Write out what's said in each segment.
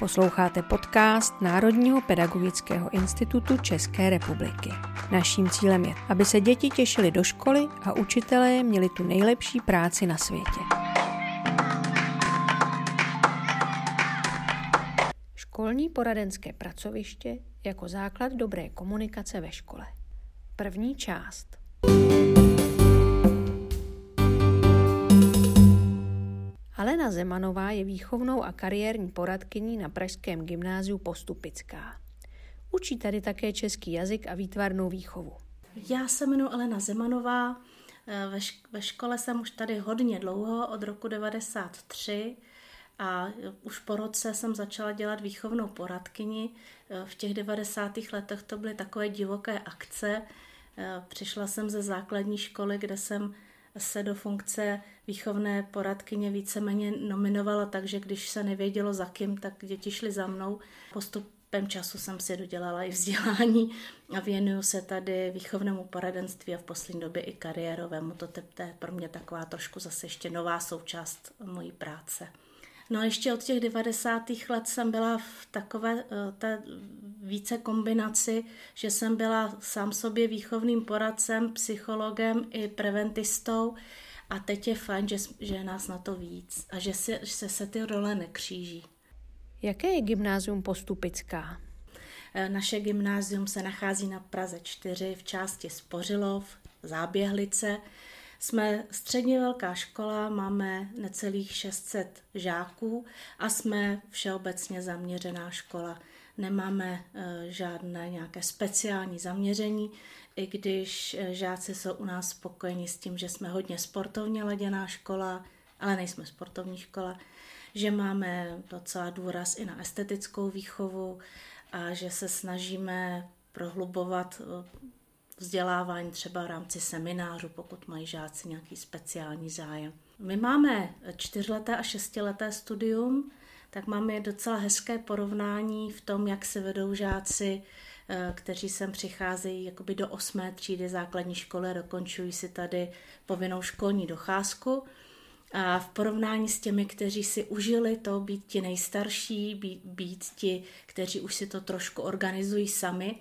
Posloucháte podcast Národního pedagogického institutu České republiky. Naším cílem je, aby se děti těšily do školy a učitelé měli tu nejlepší práci na světě. Školní poradenské pracoviště jako základ dobré komunikace ve škole. První část. Alena Zemanová je výchovnou a kariérní poradkyní na Pražském gymnáziu Postupická. Učí tady také český jazyk a výtvarnou výchovu. Já se jmenuji Alena Zemanová, ve škole jsem už tady hodně dlouho, od roku 93 a už po roce jsem začala dělat výchovnou poradkyni. V těch 90. letech to byly takové divoké akce. Přišla jsem ze základní školy, kde jsem se do funkce výchovné poradkyně víceméně nominovala, takže když se nevědělo za kým, tak děti šly za mnou. Postupem času jsem si dodělala i vzdělání a věnuju se tady výchovnému poradenství a v poslední době i kariérovému. To je pro mě taková trošku zase ještě nová součást mojí práce. No a ještě od těch 90. let jsem byla v takové eh, té více kombinaci, že jsem byla sám sobě výchovným poradcem, psychologem i preventistou a teď je fajn, že, že je nás na to víc a že se, že se ty role nekříží. Jaké je gymnázium Postupická? Eh, naše gymnázium se nachází na Praze 4 v části Spořilov, Záběhlice. Jsme středně velká škola, máme necelých 600 žáků a jsme všeobecně zaměřená škola. Nemáme eh, žádné nějaké speciální zaměření, i když eh, žáci jsou u nás spokojeni s tím, že jsme hodně sportovně laděná škola, ale nejsme sportovní škola, že máme docela důraz i na estetickou výchovu a že se snažíme prohlubovat eh, vzdělávání třeba v rámci seminářů, pokud mají žáci nějaký speciální zájem. My máme čtyřleté a šestileté studium, tak máme docela hezké porovnání v tom, jak se vedou žáci, eh, kteří sem přicházejí jakoby do osmé třídy základní školy, dokončují si tady povinnou školní docházku. A v porovnání s těmi, kteří si užili to být ti nejstarší, být, být ti, kteří už si to trošku organizují sami,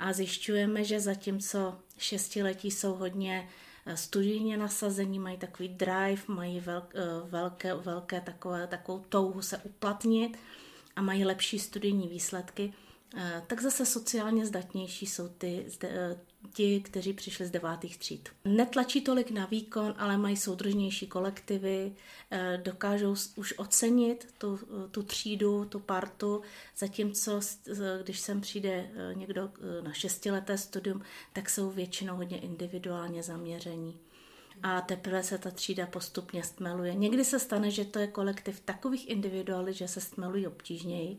a zjišťujeme, že zatímco šestiletí jsou hodně eh, studijně nasazení, mají takový drive, mají velk, eh, velké, velké takové, takovou touhu se uplatnit a mají lepší studijní výsledky, tak zase sociálně zdatnější jsou ty, ti, kteří přišli z devátých tříd. Netlačí tolik na výkon, ale mají soudržnější kolektivy, eh, dokážou už ocenit tu, tu třídu, tu partu, zatímco když sem přijde eh, někdo eh, na šestileté studium, tak jsou většinou hodně individuálně zaměření a teprve se ta třída postupně stmeluje. Někdy se stane, že to je kolektiv takových individualit, že se stmelují obtížněji,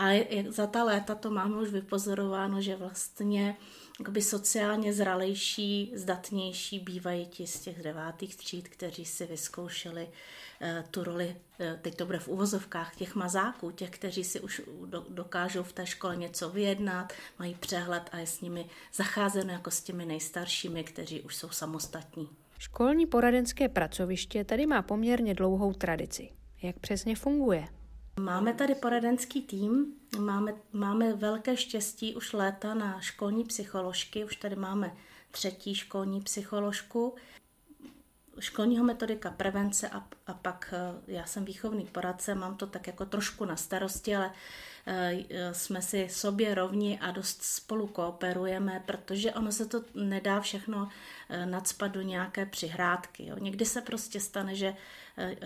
ale za ta léta to máme už vypozorováno, že vlastně jakoby sociálně zralejší, zdatnější bývají ti z těch devátých tříd, kteří si vyzkoušeli uh, tu roli, uh, teď to bude v uvozovkách, těch mazáků, těch, kteří si už do, dokážou v té škole něco vyjednat, mají přehled a je s nimi zacházeno jako s těmi nejstaršími, kteří už jsou samostatní. Školní poradenské pracoviště tady má poměrně dlouhou tradici. Jak přesně funguje? Máme tady poradenský tým, máme, máme velké štěstí už léta na školní psycholožky, už tady máme třetí školní psycholožku, školního metodika prevence a, a pak eh, já jsem výchovný poradce, mám to tak jako trošku na starosti, ale jsme si sobě rovni a dost spolu kooperujeme, protože ono se to nedá všechno eh, nadspat do nějaké přihrádky. Jo. Někdy se prostě stane, že eh,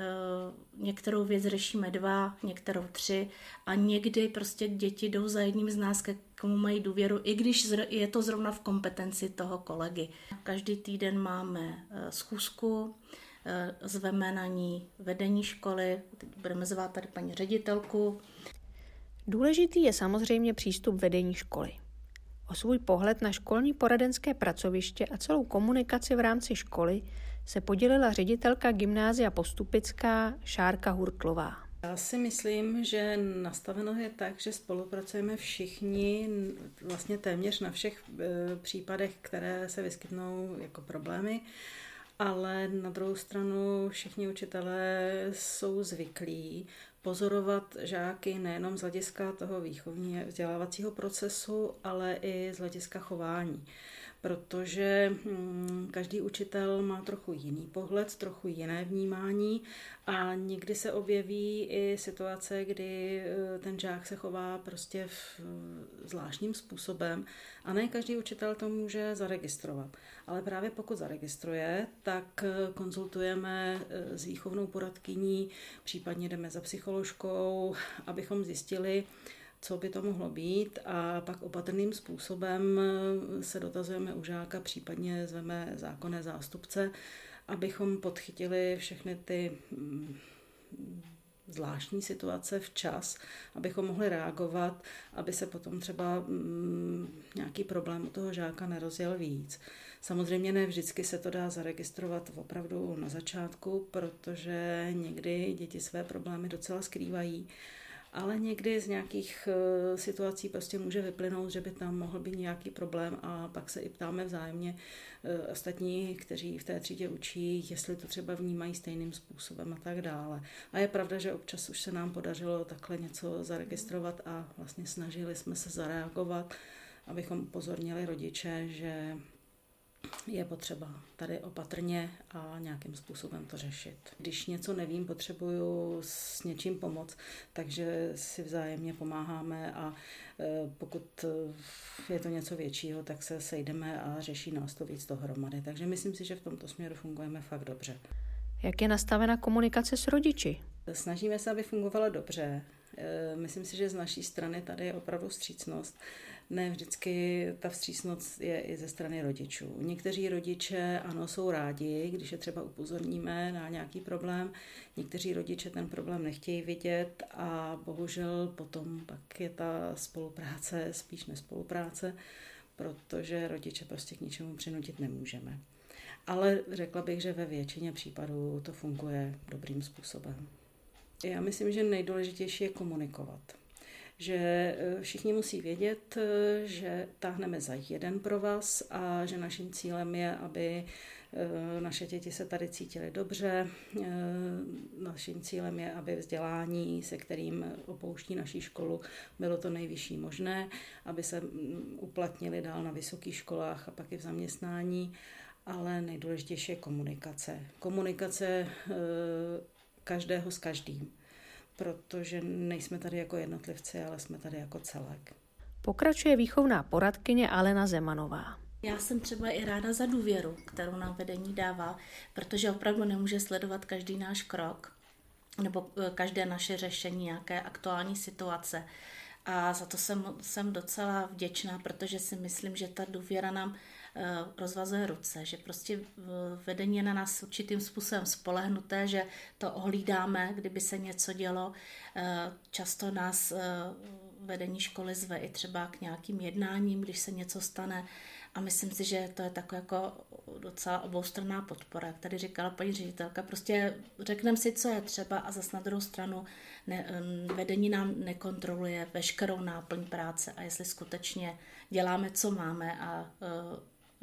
některou věc řešíme dva, některou tři a někdy prostě děti jdou za jedním z nás, ke komu mají důvěru, i když je to zrovna v kompetenci toho kolegy. Každý týden máme schůzku, zveme na ní vedení školy, budeme zvát tady paní ředitelku, Důležitý je samozřejmě přístup vedení školy. O svůj pohled na školní poradenské pracoviště a celou komunikaci v rámci školy se podělila ředitelka gymnázia Postupická Šárka Hurtlová. Já si myslím, že nastaveno je tak, že spolupracujeme všichni vlastně téměř na všech e, případech, které se vyskytnou jako problémy. Ale na druhou stranu všichni učitelé jsou zvyklí pozorovat žáky nejenom z hlediska toho výchovního vzdělávacího procesu, ale i z hlediska chování protože hm, každý učitel má trochu jiný pohled, trochu jiné vnímání a někdy se objeví i situace, kdy eh, ten žák se chová prostě v zvláštním způsobem a ne každý učitel to může zaregistrovat. Ale právě pokud zaregistruje, tak eh, konzultujeme eh, s výchovnou poradkyní, případně jdeme za psycholožkou, abychom zjistili, co by to mohlo být a pak opatrným způsobem se dotazujeme u žáka, případně zveme zákonné zástupce, abychom podchytili všechny ty mm, zvláštní situace včas, abychom mohli reagovat, aby se potom třeba mm, nějaký problém u toho žáka nerozjel víc. Samozřejmě ne vždycky se to dá zaregistrovat opravdu na začátku, protože někdy děti své problémy docela skrývají ale někdy z nějakých eh, situací prostě může vyplynout, že by tam mohl být nějaký problém a pak se i ptáme vzájemně eh, ostatní, kteří v té třídě učí, jestli to třeba vnímají stejným způsobem a tak dále. A je pravda, že občas už se nám podařilo takhle něco zaregistrovat a vlastně snažili jsme se zareagovat, abychom upozornili rodiče, že je potřeba tady opatrně a nějakým způsobem to řešit. Když něco nevím, potřebuju s něčím pomoct, takže si vzájemně pomáháme a e, pokud je to něco většího, tak se sejdeme a řeší nás to víc dohromady. Takže myslím si, že v tomto směru fungujeme fakt dobře. Jak je nastavena komunikace s rodiči? Snažíme se, aby fungovala dobře. E, myslím si, že z naší strany tady je opravdu střícnost ne vždycky ta vstřícnost je i ze strany rodičů. Někteří rodiče, ano, jsou rádi, když je třeba upozorníme na nějaký problém, někteří rodiče ten problém nechtějí vidět a bohužel potom pak je ta spolupráce spíš nespolupráce, protože rodiče prostě k ničemu přinutit nemůžeme. Ale řekla bych, že ve většině případů to funguje dobrým způsobem. Já myslím, že nejdůležitější je komunikovat že eh, všichni musí vědět, eh, že táhneme za jeden pro vás a že naším cílem je, aby eh, naše děti se tady cítily dobře. Naším cílem je, aby vzdělání, se kterým opouští naší školu, bylo to nejvyšší možné, aby se mm, uplatnili dál na vysokých školách a pak i v zaměstnání, ale nejdůležitější je komunikace. Komunikace každého s každým protože nejsme tady jako jednotlivci, ale jsme tady jako celek. Pokračuje výchovná poradkyně Alena Zemanová. Já jsem třeba i ráda za důvěru, kterou nám vedení dává, protože opravdu nemůže sledovat každý náš krok nebo eh, každé naše řešení nějaké aktuální situace. A za to jsem, jsem docela vděčná, protože si myslím, že ta důvěra nám rozvazuje ruce, že prostě vedení je na nás určitým způsobem spolehnuté, že to ohlídáme, kdyby se něco dělo. Eh, často nás eh, vedení školy zve i třeba k nějakým jednáním, když se něco stane. A myslím si, že to je taková jako docela oboustranná podpora. Jak tady říkala paní ředitelka, prostě řekneme si, co je třeba a zase na druhou stranu ne, vedení nám nekontroluje veškerou náplň práce a jestli skutečně děláme, co máme a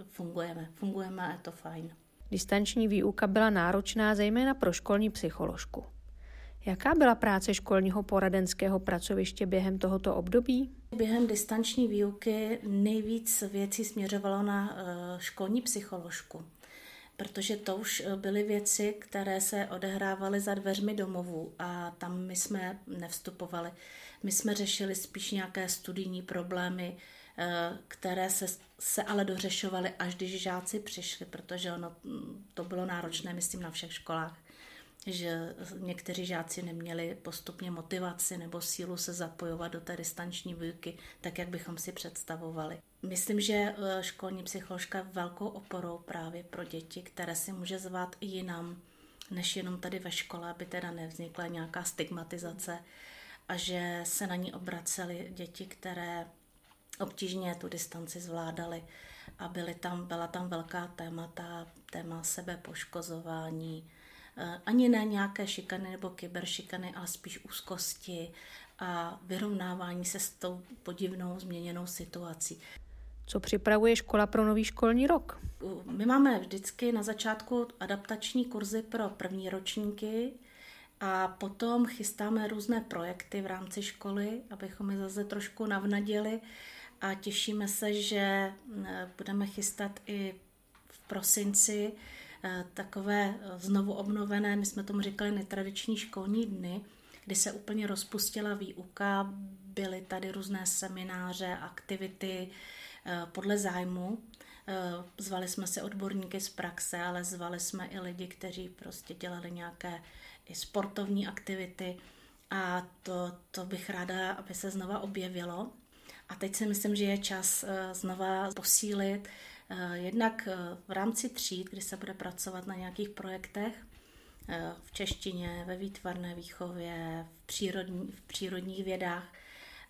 fungujeme. Fungujeme a je to fajn. Distanční výuka byla náročná zejména pro školní psycholožku. Jaká byla práce školního poradenského pracoviště během tohoto období? Během distanční výuky nejvíc věcí směřovalo na eh, školní psycholožku, protože to už eh, byly věci, které se odehrávaly za dveřmi domovů a tam my jsme nevstupovali. My jsme řešili spíš nějaké studijní problémy, které se, se ale dořešovaly, až když žáci přišli, protože ono, mm, to bylo náročné, myslím, na všech školách, že někteří žáci neměli postupně motivaci nebo sílu se zapojovat do té distanční výuky, tak jak bychom si představovali. Myslím, že eh, školní psycholožka je velkou oporou právě pro děti, které si může zvát i jinam, než jenom tady ve škole, aby teda nevznikla nějaká stigmatizace a že se na ní obraceli děti, které obtížně tu distanci zvládali a byly tam, byla tam velká témata, téma sebepoškozování, eh, ani ne nějaké šikany nebo kyberšikany, ale spíš úzkosti a vyrovnávání se s tou podivnou změněnou situací. Co připravuje škola pro nový školní rok? My máme vždycky na začátku adaptační kurzy pro první ročníky a potom chystáme různé projekty v rámci školy, abychom je zase trošku navnadili a těšíme se, že budeme chystat i v prosinci eh, takové znovu obnovené, my jsme tomu říkali netradiční školní dny, kdy se úplně rozpustila výuka, byly tady různé semináře, aktivity eh, podle zájmu. Eh, zvali jsme se odborníky z praxe, ale zvali jsme i lidi, kteří prostě dělali nějaké i sportovní aktivity a to, to bych ráda, aby se znova objevilo. A teď si myslím, že je čas eh, znova posílit jednak v rámci tříd, kdy se bude pracovat na nějakých projektech, v češtině, ve výtvarné výchově, v, přírodní, v přírodních vědách,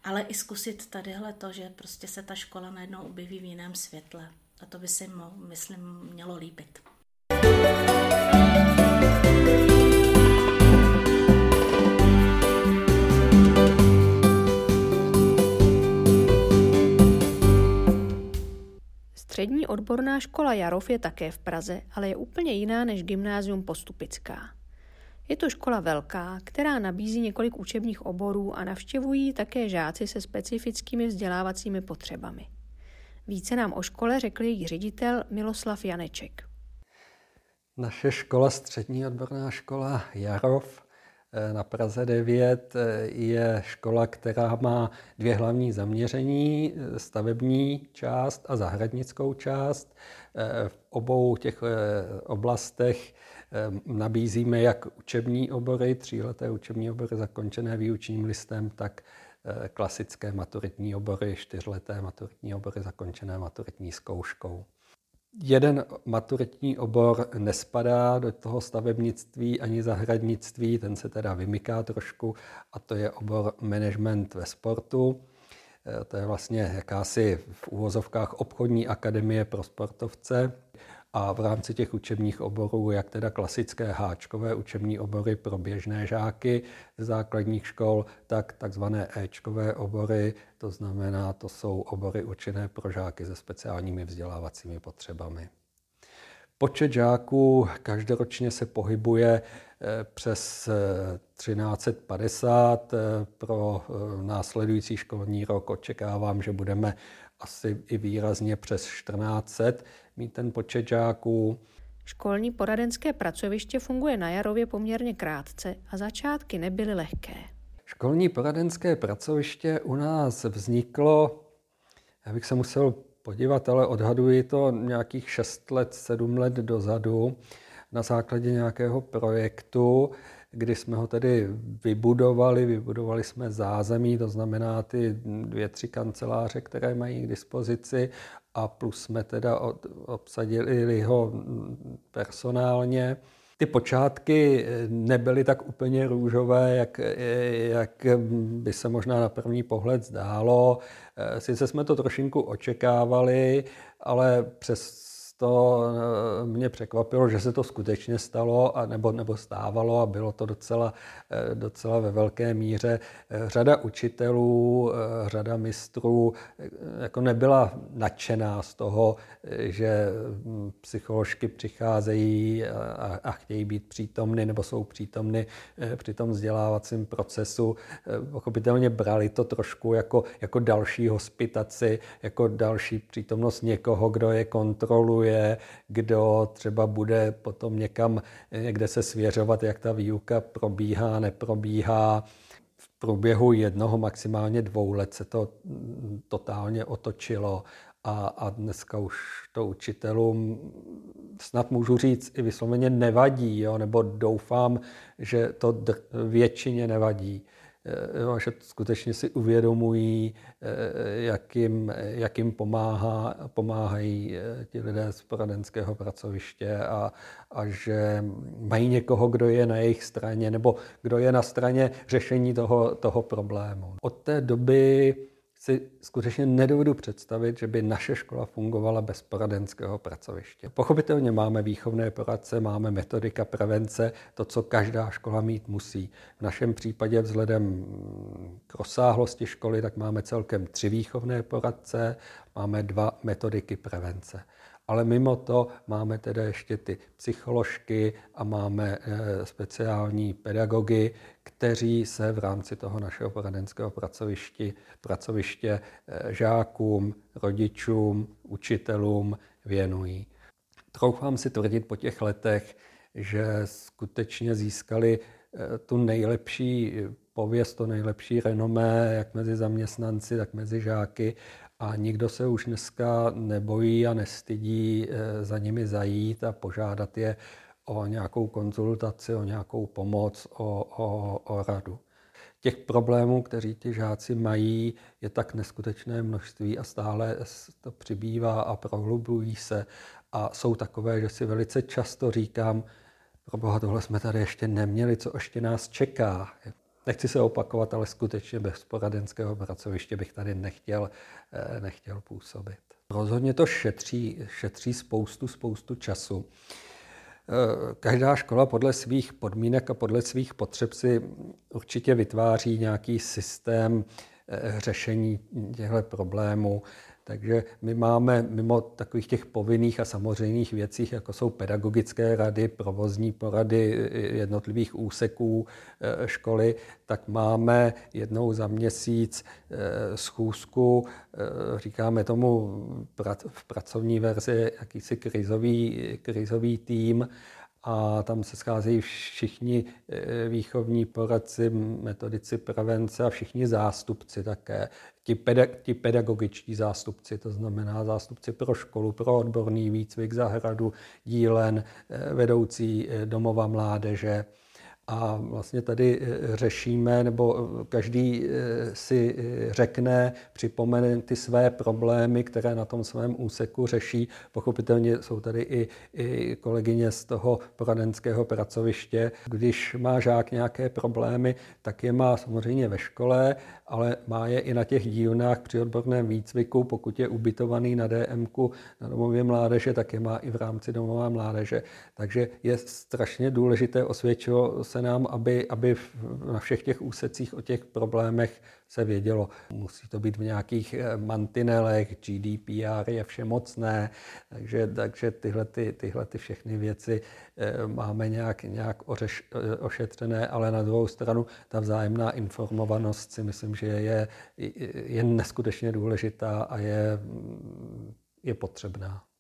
ale i zkusit tadyhle to, že prostě se ta škola najednou objeví v jiném světle. A to by si, myslím, mělo líbit. Střední odborná škola Jarov je také v Praze, ale je úplně jiná než gymnázium Postupická. Je to škola velká, která nabízí několik učebních oborů a navštěvují také žáci se specifickými vzdělávacími potřebami. Více nám o škole řekl její ředitel Miloslav Janeček. Naše škola, střední odborná škola Jarov na Praze 9 eh, je škola, která má dvě hlavní zaměření, eh, stavební část a zahradnickou část. V obou těch oblastech nabízíme jak učební obory, tříleté učební obory zakončené výučním listem, tak eh, klasické maturitní obory, čtyřleté maturitní obory zakončené maturitní zkouškou. Jeden maturitní obor nespadá do toho stavebnictví ani zahradnictví, ten se teda vymyká trošku a to je obor management ve sportu. Eh, to je vlastně jakási v úvozovkách obchodní akademie pro sportovce a v rámci těch učebních oborů, jak teda klasické háčkové učební obory pro běžné žáky z základních škol, tak takzvané Ečkové obory, to znamená, to jsou obory určené pro žáky se speciálními vzdělávacími potřebami. Počet žáků každoročně se pohybuje eh, přes 1350. Eh, eh, pro následující školní rok očekávám, že budeme asi i výrazně přes 1400 mít ten počet žáků. Školní poradenské pracoviště funguje na Jarově poměrně krátce a začátky nebyly lehké. Školní poradenské pracoviště u nás vzniklo, já bych se musel podívat, ale odhaduji to nějakých 6 let, 7 let dozadu na základě nějakého projektu, kdy jsme ho tedy vybudovali, vybudovali jsme zázemí, to znamená ty dvě, tři kanceláře, které mají k dispozici a plus jsme teda obsadili ho personálně. Ty počátky nebyly tak úplně růžové, jak, jak by se možná na první pohled zdálo. Sice jsme to trošinku očekávali, ale přes to eh, mě překvapilo, že se to skutečně stalo, a nebo, nebo stávalo a bylo to docela, eh, docela ve velké míře. Eh, řada učitelů, řada mistrů jako nebyla nadšená z toho, že hm, psycholožky přicházejí a, a chtějí být přítomny nebo jsou přítomny při tom vzdělávacím procesu. Pochopitelně brali to trošku jako, jako další hospitaci, jako další přítomnost někoho, kdo je kontroluje, je, kdo třeba bude potom někam někde se svěřovat, jak ta výuka probíhá, neprobíhá. V průběhu jednoho, maximálně dvou let se to totálně otočilo a, a dneska už to učitelům snad můžu říct i vysloveně nevadí, jo? nebo doufám, že to většině nevadí. Eh, že skutečně si uvědomují, eh, jak jim, jak jim pomáhá, pomáhají eh, ti lidé z poradenského pracoviště a, a že mají někoho, kdo je na jejich straně nebo kdo je na straně řešení toho, toho problému. Od té doby si skutečně nedovedu představit, že by naše škola fungovala bez poradenského pracoviště. Pochopitelně máme výchovné poradce, máme metodika prevence, to, co každá škola mít musí. V našem případě vzhledem k rozsáhlosti školy, tak máme celkem tři výchovné poradce, máme dva metodiky prevence. Ale mimo to máme teda ještě ty psycholožky a máme eh, speciální pedagogy, kteří se v rámci toho našeho poradenského pracoviště, pracoviště eh, žákům, rodičům, učitelům věnují. Troufám si tvrdit po těch letech, že skutečně získali eh, tu nejlepší pověst, to nejlepší renomé, jak mezi zaměstnanci, tak mezi žáky a nikdo se už dneska nebojí a nestydí eh, za nimi zajít a požádat je o nějakou konzultaci, o nějakou pomoc, o, o, o radu. Těch problémů, kteří ti žáci mají, je tak neskutečné množství a stále to přibývá a prohlubují se. A jsou takové, že si velice často říkám, pro boha, tohle jsme tady ještě neměli, co ještě nás čeká. Nechci se opakovat, ale skutečně bez poradenského pracoviště bych tady nechtěl, eh, nechtěl působit. Rozhodně to šetří, šetří spoustu, spoustu času. Eh, každá škola podle svých podmínek a podle svých potřeb si určitě vytváří nějaký systém eh, řešení těchto problémů. Takže my máme mimo takových těch povinných a samozřejmých věcí, jako jsou pedagogické rady, provozní porady jednotlivých úseků e, školy, tak máme jednou za měsíc e, schůzku, e, říkáme tomu v pracovní verzi jakýsi krizový, krizový tým, a tam se scházejí všichni eh, výchovní poradci, metodici prevence a všichni zástupci také. Ti, peda, ti pedagogičtí zástupci, to znamená zástupci pro školu, pro odborný výcvik, zahradu, dílen, eh, vedoucí eh, domova mládeže, a vlastně tady eh, řešíme, nebo eh, každý eh, si řekne, připomene ty své problémy, které na tom svém úseku řeší. Pochopitelně jsou tady i, i kolegyně z toho poradenského pracoviště. Když má žák nějaké problémy, tak je má samozřejmě ve škole, ale má je i na těch dílnách při odborném výcviku. Pokud je ubytovaný na DMku na domově mládeže, tak je má i v rámci domové mládeže. Takže je strašně důležité osvědčilo se nám, aby, aby na všech těch úsecích o těch problémech se vědělo. Musí to být v nějakých eh, mantinelech, GDPR je všemocné, takže, takže tyhle, ty, tyhle ty všechny věci eh, máme nějak, nějak ořeš, eh, ošetřené, ale na druhou stranu ta vzájemná informovanost si myslím, že je, je neskutečně důležitá a je, je potřebná.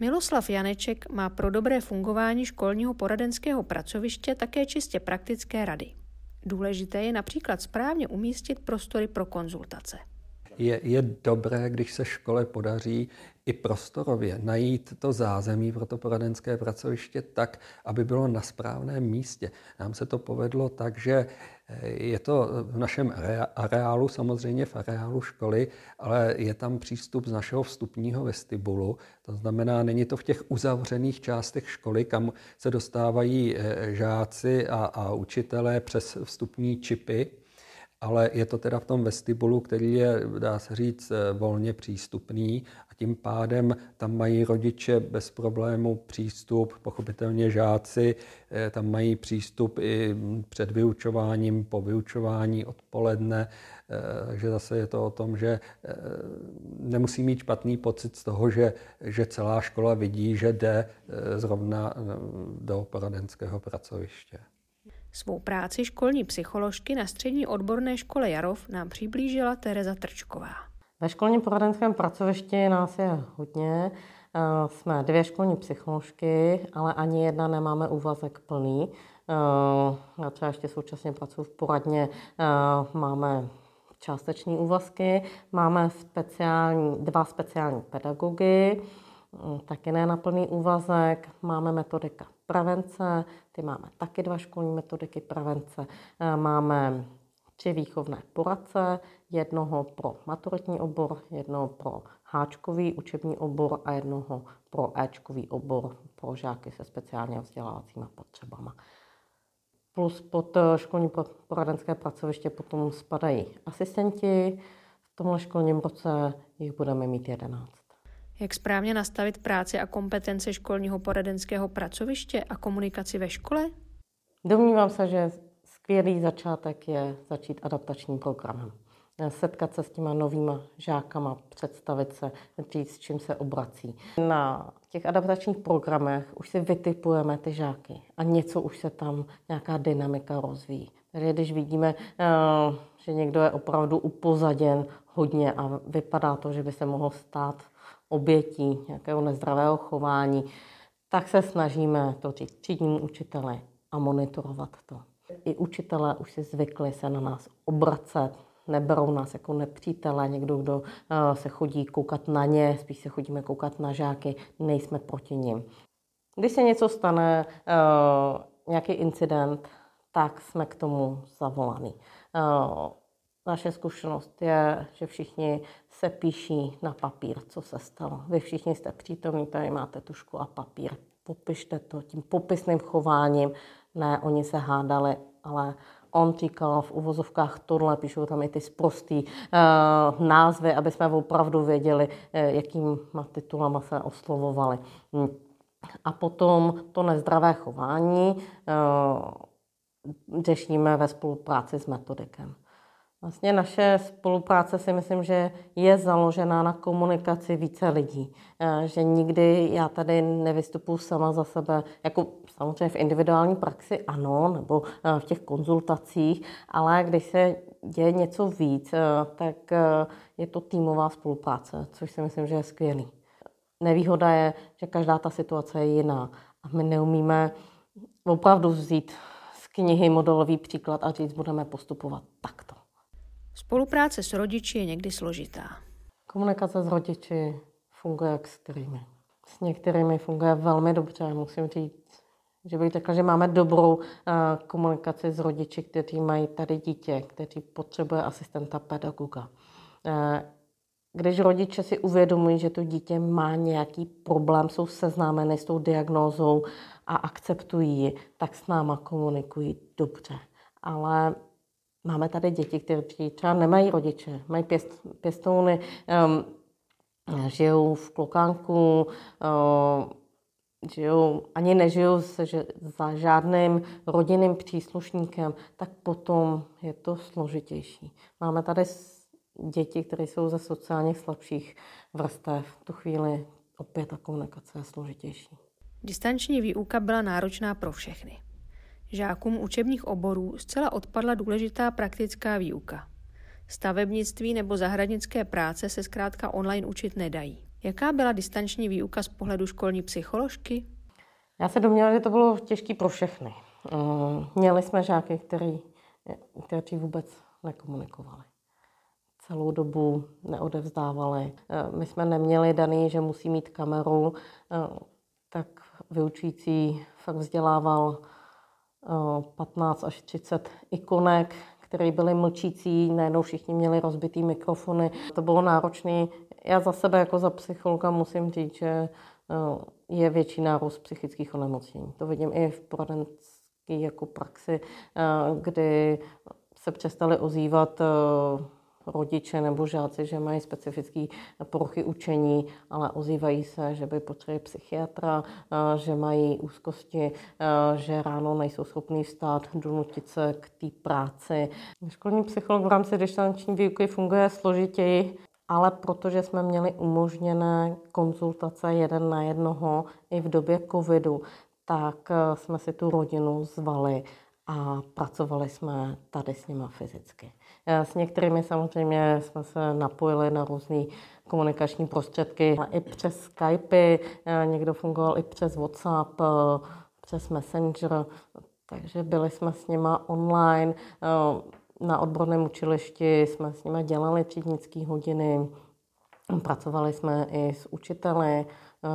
Miloslav Janeček má pro dobré fungování školního poradenského pracoviště také čistě praktické rady. Důležité je například správně umístit prostory pro konzultace. Je, je dobré, když se škole podaří i prostorově najít to zázemí pro to poradenské pracoviště tak, aby bylo na správném místě. Nám se to povedlo tak, že je to v našem areálu, samozřejmě v areálu školy, ale je tam přístup z našeho vstupního vestibulu. To znamená, není to v těch uzavřených částech školy, kam se dostávají eh, žáci a, a učitelé přes vstupní čipy, ale je to teda v tom vestibulu, který je, dá se říct, eh, volně přístupný tím pádem tam mají rodiče bez problému přístup, pochopitelně žáci eh, tam mají přístup i před vyučováním, po vyučování odpoledne, eh, takže zase je to o tom, že nemusí mít špatný pocit z toho, že, že celá škola vidí, že jde zrovna do poradenského pracoviště. Svou práci školní psycholožky na střední odborné škole Jarov nám přiblížila Tereza Trčková. Ve školním poradenském pracovišti nás je hodně. Eh, jsme dvě školní psycholožky, ale ani jedna nemáme úvazek plný. Eh, já třeba ještě současně pracuji v poradně, eh, máme částeční úvazky, máme speciální, dva speciální pedagogy, hm, taky ne na plný úvazek, máme metodika prevence, ty máme taky dva školní metodiky prevence. Máme tři výchovné poradce, jednoho pro maturitní obor, jednoho pro háčkový učební obor a jednoho pro Ečkový obor pro žáky se speciálně vzdělávacími potřebami. Plus pod eh, školní poradenské pracoviště potom spadají asistenti, v tomhle školním roce jich budeme mít 11. Jak správně nastavit práci a kompetence školního poradenského pracoviště a komunikaci ve škole? Domnívám se, že skvělý začátek je začít adaptačním programem. Setkat se s těma novýma žákama, představit se, říct, s čím se obrací. Na těch adaptačních programech už si vytipujeme ty žáky a něco už se tam, nějaká dynamika rozvíjí. Takže když vidíme, eh, že někdo je opravdu upozaděn hodně a vypadá to, že by se mohl stát obětí nějakého nezdravého chování, tak se snažíme to říct třídnímu učiteli a monitorovat to. I učitelé už si zvykli se na nás obracet, neberou nás jako nepřítele, někdo, kdo eh, se chodí koukat na ně, spíš se chodíme koukat na žáky, nejsme proti nim. Když se něco stane, eh, nějaký incident, tak jsme k tomu zavolaní. Eh, naše zkušenost je, že všichni se píší na papír, co se stalo. Vy všichni jste přítomní, tady máte tušku a papír. Popište to tím popisným chováním. Ne, oni se hádali, ale on říkal v uvozovkách tohle, píšou tam i ty sprostý uh, názvy, aby jsme opravdu věděli, uh, jakýma titulama se oslovovali. Hm. A potom to nezdravé chování uh, řešíme ve spolupráci s metodikem. Vlastně naše spolupráce si myslím, že je založená na komunikaci více lidí. Eh, že nikdy já tady nevystupuji sama za sebe, jako samozřejmě v individuální praxi ano, nebo eh, v těch konzultacích, ale když se děje něco víc, eh, tak je to týmová spolupráce, což si myslím, že je skvělý. Nevýhoda je, že každá ta situace je jiná a my neumíme opravdu vzít z knihy modelový příklad a říct, budeme postupovat takto. Spolupráce s rodiči je někdy složitá. Komunikace s rodiči funguje jak s kterými. S některými funguje velmi dobře, musím říct. Že bych řekla, že máme dobrou uh, komunikaci s rodiči, kteří mají tady dítě, kteří potřebuje asistenta pedagoga. Uh, když rodiče si uvědomují, že to dítě má nějaký problém, jsou seznámeny s tou diagnózou a akceptují ji, tak s náma komunikují dobře. Ale Máme tady děti, které třeba nemají rodiče, mají pěst, pěstouny, um, žijou v klokánku, um, žijou, ani nežijou se, že za žádným rodinným příslušníkem, tak potom je to složitější. Máme tady děti, které jsou ze sociálně slabších vrstev. V tu chvíli opět ta komunikace je složitější. Distanční výuka byla náročná pro všechny. Žákům učebních oborů zcela odpadla důležitá praktická výuka. Stavebnictví nebo zahradnické práce se zkrátka online učit nedají. Jaká byla distanční výuka z pohledu školní psycholožky? Já se domněla, že to bylo těžké pro všechny. Mm, měli jsme žáky, který, kteří vůbec nekomunikovali. Celou dobu neodevzdávali. E, my jsme neměli daný, že musí mít kameru, e, tak vyučující fakt vzdělával 15 až 30 ikonek, které byly mlčící, najednou všichni měli rozbitý mikrofony. To bylo náročné. Já za sebe jako za psychologa musím říct, že eh, je větší nárůst psychických onemocnění. To vidím i v poradenské jako praxi, eh, kdy se přestali ozývat eh, rodiče nebo žáci, že mají specifické poruchy učení, ale ozývají se, že by potřebovali psychiatra, že mají úzkosti, že ráno nejsou schopní vstát, donutit se k té práci. Školní psycholog v rámci distanční výuky funguje složitěji, ale protože jsme měli umožněné konzultace jeden na jednoho i v době covidu, tak jsme si tu rodinu zvali a pracovali jsme tady s nima fyzicky. Eh, s některými samozřejmě jsme se napojili na různé komunikační prostředky, i přes Skype, eh, někdo fungoval i přes WhatsApp, eh, přes Messenger, takže byli jsme s nima online. Na odborném učilišti jsme s nimi dělali třídnické hodiny, pracovali jsme i s učiteli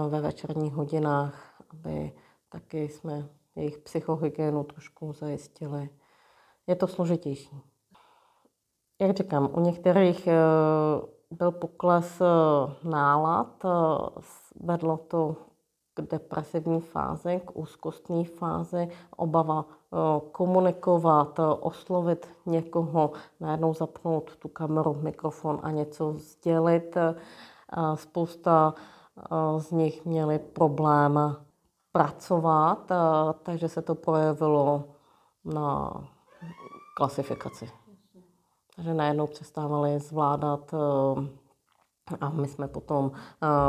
ve večerních hodinách, aby taky jsme jejich psychohygienu trošku zajistili. Je to složitější. Jak říkám, u některých eh, byl pokles eh, nálad, eh, vedlo to k depresivní fázi, k úzkostní fázi, obava komunikovat, oslovit někoho, najednou zapnout tu kameru, mikrofon a něco sdělit. Spousta z nich měli problém pracovat, takže se to projevilo na klasifikaci. Takže najednou přestávali zvládat a my jsme potom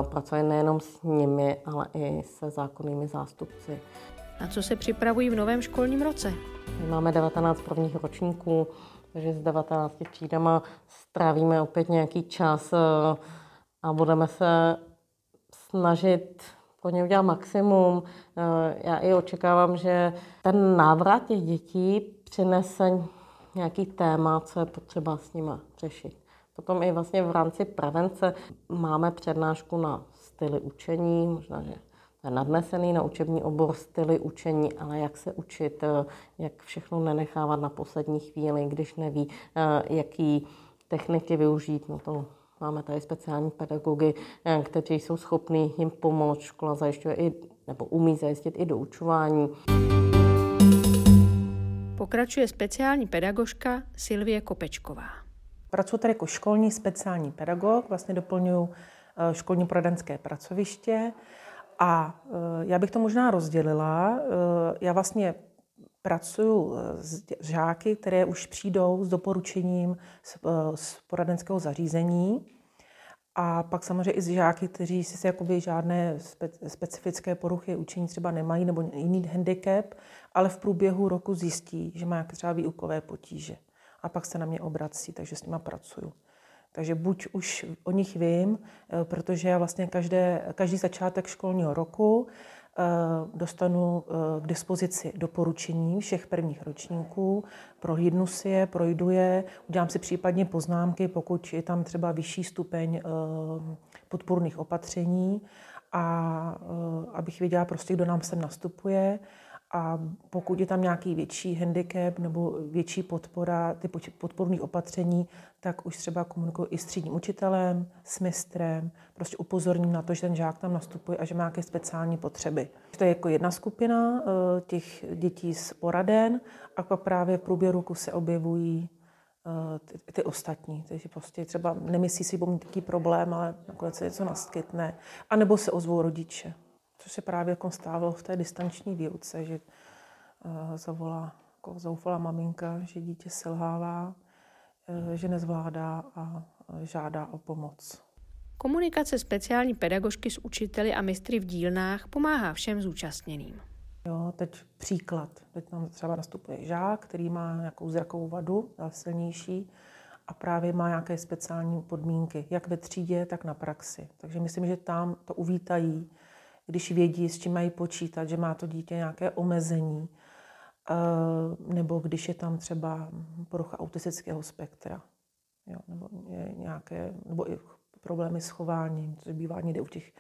pracovali nejenom s nimi, ale i se zákonnými zástupci. Na co se připravují v novém školním roce? My máme 19 prvních ročníků, takže s 19 třídama strávíme opět nějaký čas a budeme se snažit pro ně udělat maximum. Já i očekávám, že ten návrat těch dětí přinese nějaký téma, co je potřeba s nimi řešit. Potom i vlastně v rámci prevence máme přednášku na styly učení, možná, že je nadnesený na učební obor styly učení, ale jak se učit, jak všechno nenechávat na poslední chvíli, když neví, jaký techniky využít, no to máme tady speciální pedagogy, kteří jsou schopní jim pomoct. Škola zajišťuje i, nebo umí zajistit i doučování. Pokračuje speciální pedagožka Silvie Kopečková. Pracuji tady jako školní speciální pedagog, vlastně doplňuji eh, školní poradenské pracoviště a eh, já bych to možná rozdělila. Eh, já vlastně pracuji s žáky, které už přijdou s doporučením z poradenského zařízení. A pak samozřejmě i s žáky, kteří si jakoby žádné specifické poruchy učení třeba nemají nebo jiný handicap, ale v průběhu roku zjistí, že má třeba výukové potíže. A pak se na mě obrací, takže s nima pracuju. Takže buď už o nich vím, eh, protože já vlastně každé, každý začátek školního roku eh, dostanu eh, k dispozici doporučení všech prvních ročníků, prohlídnu si je, projdu je, udělám si případně poznámky, pokud je tam třeba vyšší stupeň podpůrných opatření. A abych věděla prostě, kdo nám sem nastupuje a pokud je tam nějaký větší handicap nebo větší podpora, ty podporné opatření, tak už třeba komunikuji i s třídním učitelem, s mistrem, prostě upozorním na to, že ten žák tam nastupuje a že má nějaké speciální potřeby. To je jako jedna skupina eh, těch dětí z poraden a pak právě v průběhu roku se objevují eh, ty, ty ostatní. Takže prostě třeba nemyslí si, že mít taký problém, ale nakonec se něco naskytne. A nebo se ozvou rodiče což se právě jako stávalo v té distanční výuce, že uh, zavolá jako zoufalá maminka, že dítě selhává, uh, že nezvládá a uh, žádá o pomoc. Komunikace speciální pedagožky s učiteli a mistry v dílnách pomáhá všem zúčastněným. Jo, teď příklad. Teď tam třeba nastupuje žák, který má nějakou zrakovou vadu, silnější, a právě má nějaké speciální podmínky, jak ve třídě, tak na praxi. Takže myslím, že tam to uvítají, když vědí, s čím mají počítat, že má to dítě nějaké omezení, eh, nebo když je tam třeba porucha autistického spektra, jo, nebo nějaké, nebo i problémy s chováním, což bývá někde u těch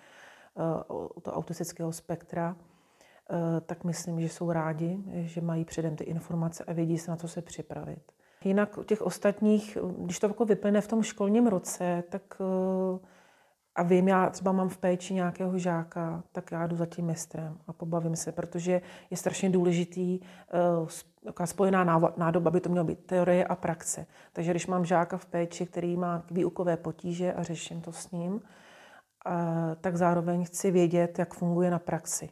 eh, u toho autistického spektra, eh, tak myslím, že jsou rádi, že mají předem ty informace a vědí se na co se připravit. Jinak u těch ostatních, když to jako v tom školním roce, tak a vím, já třeba mám v péči nějakého žáka, tak já jdu za tím mistrem a pobavím se, protože je strašně důležitý uh, spojená nádoba, aby to mělo být teorie a praxe. Takže když mám žáka v péči, který má výukové potíže a řeším to s ním, uh, tak zároveň chci vědět, jak funguje na praxi.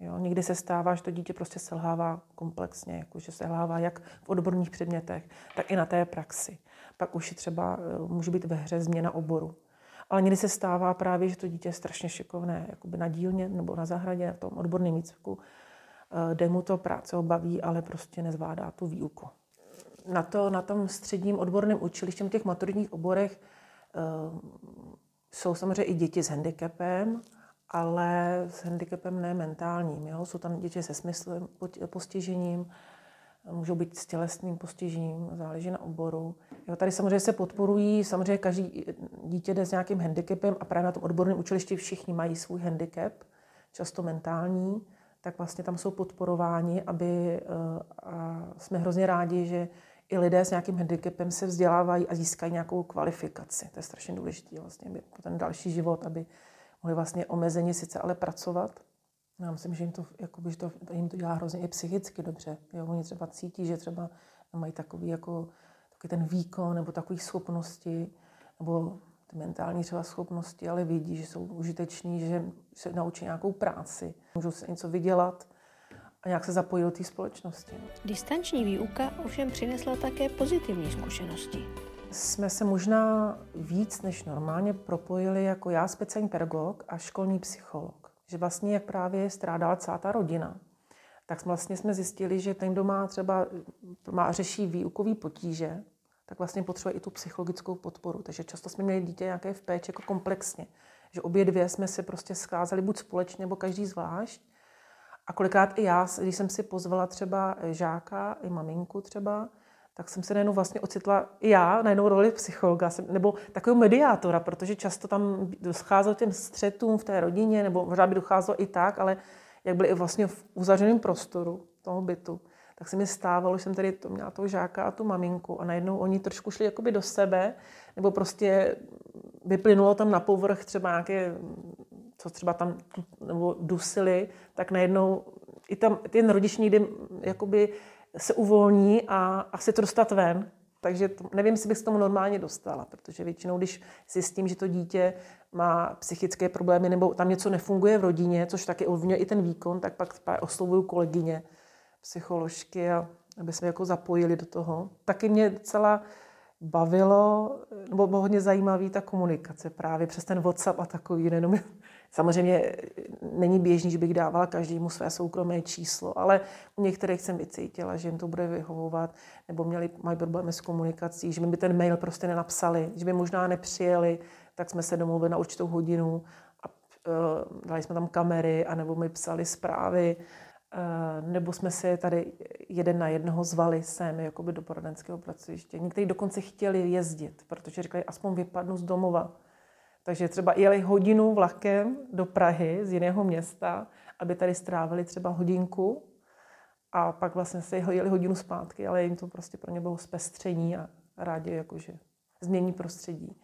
Jo, někdy se stává, že to dítě prostě selhává komplexně, jakože selhává jak v odborných předmětech, tak i na té praxi. Pak už třeba, eh, může být ve hře změna oboru. Ale někdy se stává právě, že to dítě je strašně šikovné, jakoby na dílně nebo na zahradě, v tom odborném výcviku. Eh, jde mu to, práce ho baví, ale prostě nezvládá tu výuku. Na, to, na tom středním odborném učilišti, v těch maturitních oborech, uh, jsou samozřejmě i děti s handicapem, ale s handicapem ne mentálním. Jo? Jsou tam děti se smyslem, postižením, můžou být s tělesným postižením, záleží na oboru. Jo, tady samozřejmě se podporují, samozřejmě každý dítě jde s nějakým handicapem a právě na tom odborném učilišti všichni mají svůj handicap, často mentální, tak vlastně tam jsou podporováni, aby eh, a jsme hrozně rádi, že i lidé s nějakým handicapem se vzdělávají a získají nějakou kvalifikaci. To je strašně důležité vlastně, pro ten další život, aby mohli vlastně omezeně sice ale pracovat, Já myslím, že jim to, jakoby, že to, jim to dělá hrozně i psychicky dobře. Jo? Oni třeba cítí, že třeba mají takový, jako, takový ten výkon nebo takové schopnosti, nebo ty mentální třeba schopnosti, ale vidí, že jsou užiteční, že se naučí nějakou práci, můžou se něco vydělat a nějak se zapojit do té společnosti. Distanční výuka ovšem přinesla také pozitivní zkušenosti. Jsme se možná víc než normálně propojili jako já, speciální pedagog a školní psycholog. Že vlastně, jak právě strádala celá ta rodina, tak vlastně jsme zjistili, že ten, kdo má třeba má, řeší výukový potíže, tak vlastně potřebuje i tu psychologickou podporu. Takže často jsme měli dítě nějaké v péči jako komplexně. Že obě dvě jsme se prostě scházeli buď společně, nebo každý zvlášť. A kolikrát i já, když jsem si pozvala třeba žáka, i maminku třeba, tak jsem se najednou vlastně ocitla i já na jednou roli psychologa, nebo takového mediátora, protože často tam docházelo těm střetům v té rodině, nebo možná by docházelo i tak, ale jak byli i vlastně v uzavřeném prostoru toho bytu, tak se mi stávalo, že jsem tady to měla toho žáka a tu maminku a najednou oni trošku šli jakoby do sebe, nebo prostě vyplynulo tam na povrch třeba nějaké, co třeba tam nebo dusili, tak najednou i tam ten rodič někdy jakoby se uvolní a, a chce to dostat ven. Takže to, nevím, jestli bych se tomu normálně dostala, protože většinou, když zjistím, že to dítě má psychické problémy nebo tam něco nefunguje v rodině, což taky ovlivňuje i ten výkon, tak pak oslovuju kolegyně, psycholožky, a aby jsme jako zapojili do toho. Taky mě docela bavilo, nebo bylo hodně zajímavý ta komunikace právě přes ten WhatsApp a takový, nejenom, samozřejmě není běžný, že bych dávala každému své soukromé číslo, ale u některých jsem vycítila, že jim to bude vyhovovat, nebo měli, mají problémy s komunikací, že by ten mail prostě nenapsali, že by možná nepřijeli, tak jsme se domluvili na určitou hodinu a uh, dali jsme tam kamery, anebo mi psali zprávy, uh, nebo jsme si tady jeden na jednoho zvali sem jakoby do poradenského pracoviště. Někteří dokonce chtěli jezdit, protože říkali, aspoň vypadnu z domova. Takže třeba jeli hodinu vlakem do Prahy z jiného města, aby tady strávili třeba hodinku a pak vlastně se jeli hodinu zpátky, ale jim to prostě pro ně bylo zpestření a rádi jakože změní prostředí.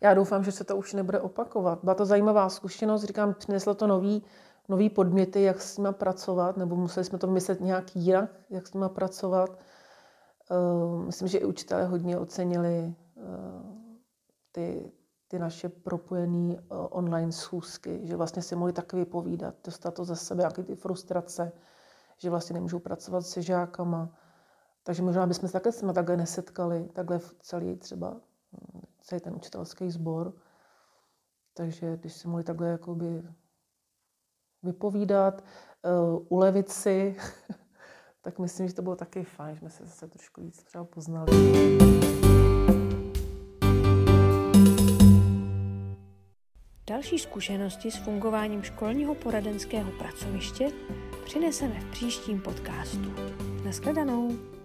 Já doufám, že se to už nebude opakovat. Byla to zajímavá zkušenost, říkám, přineslo to nový, nový podměty, jak s nimi pracovat, nebo museli jsme to myslet nějak jinak, jak s nimi pracovat. Uh, myslím, že i učitelé hodně ocenili uh, ty, ty naše propojené uh, online schůzky, že vlastně si mohli tak vypovídat, dostat to za sebe, jaké ty frustrace, že vlastně nemůžou pracovat se žákama. Takže možná bychom se také s takhle nesetkali, takhle v celý třeba celý ten učitelský sbor. Takže když si mohli takhle jakoby vypovídat, uh, ulevit si, tak myslím, že to bylo taky fajn, že jsme se zase trošku víc třeba poznali. Další zkušenosti s fungováním školního poradenského pracoviště přineseme v příštím podcastu. Naschledanou!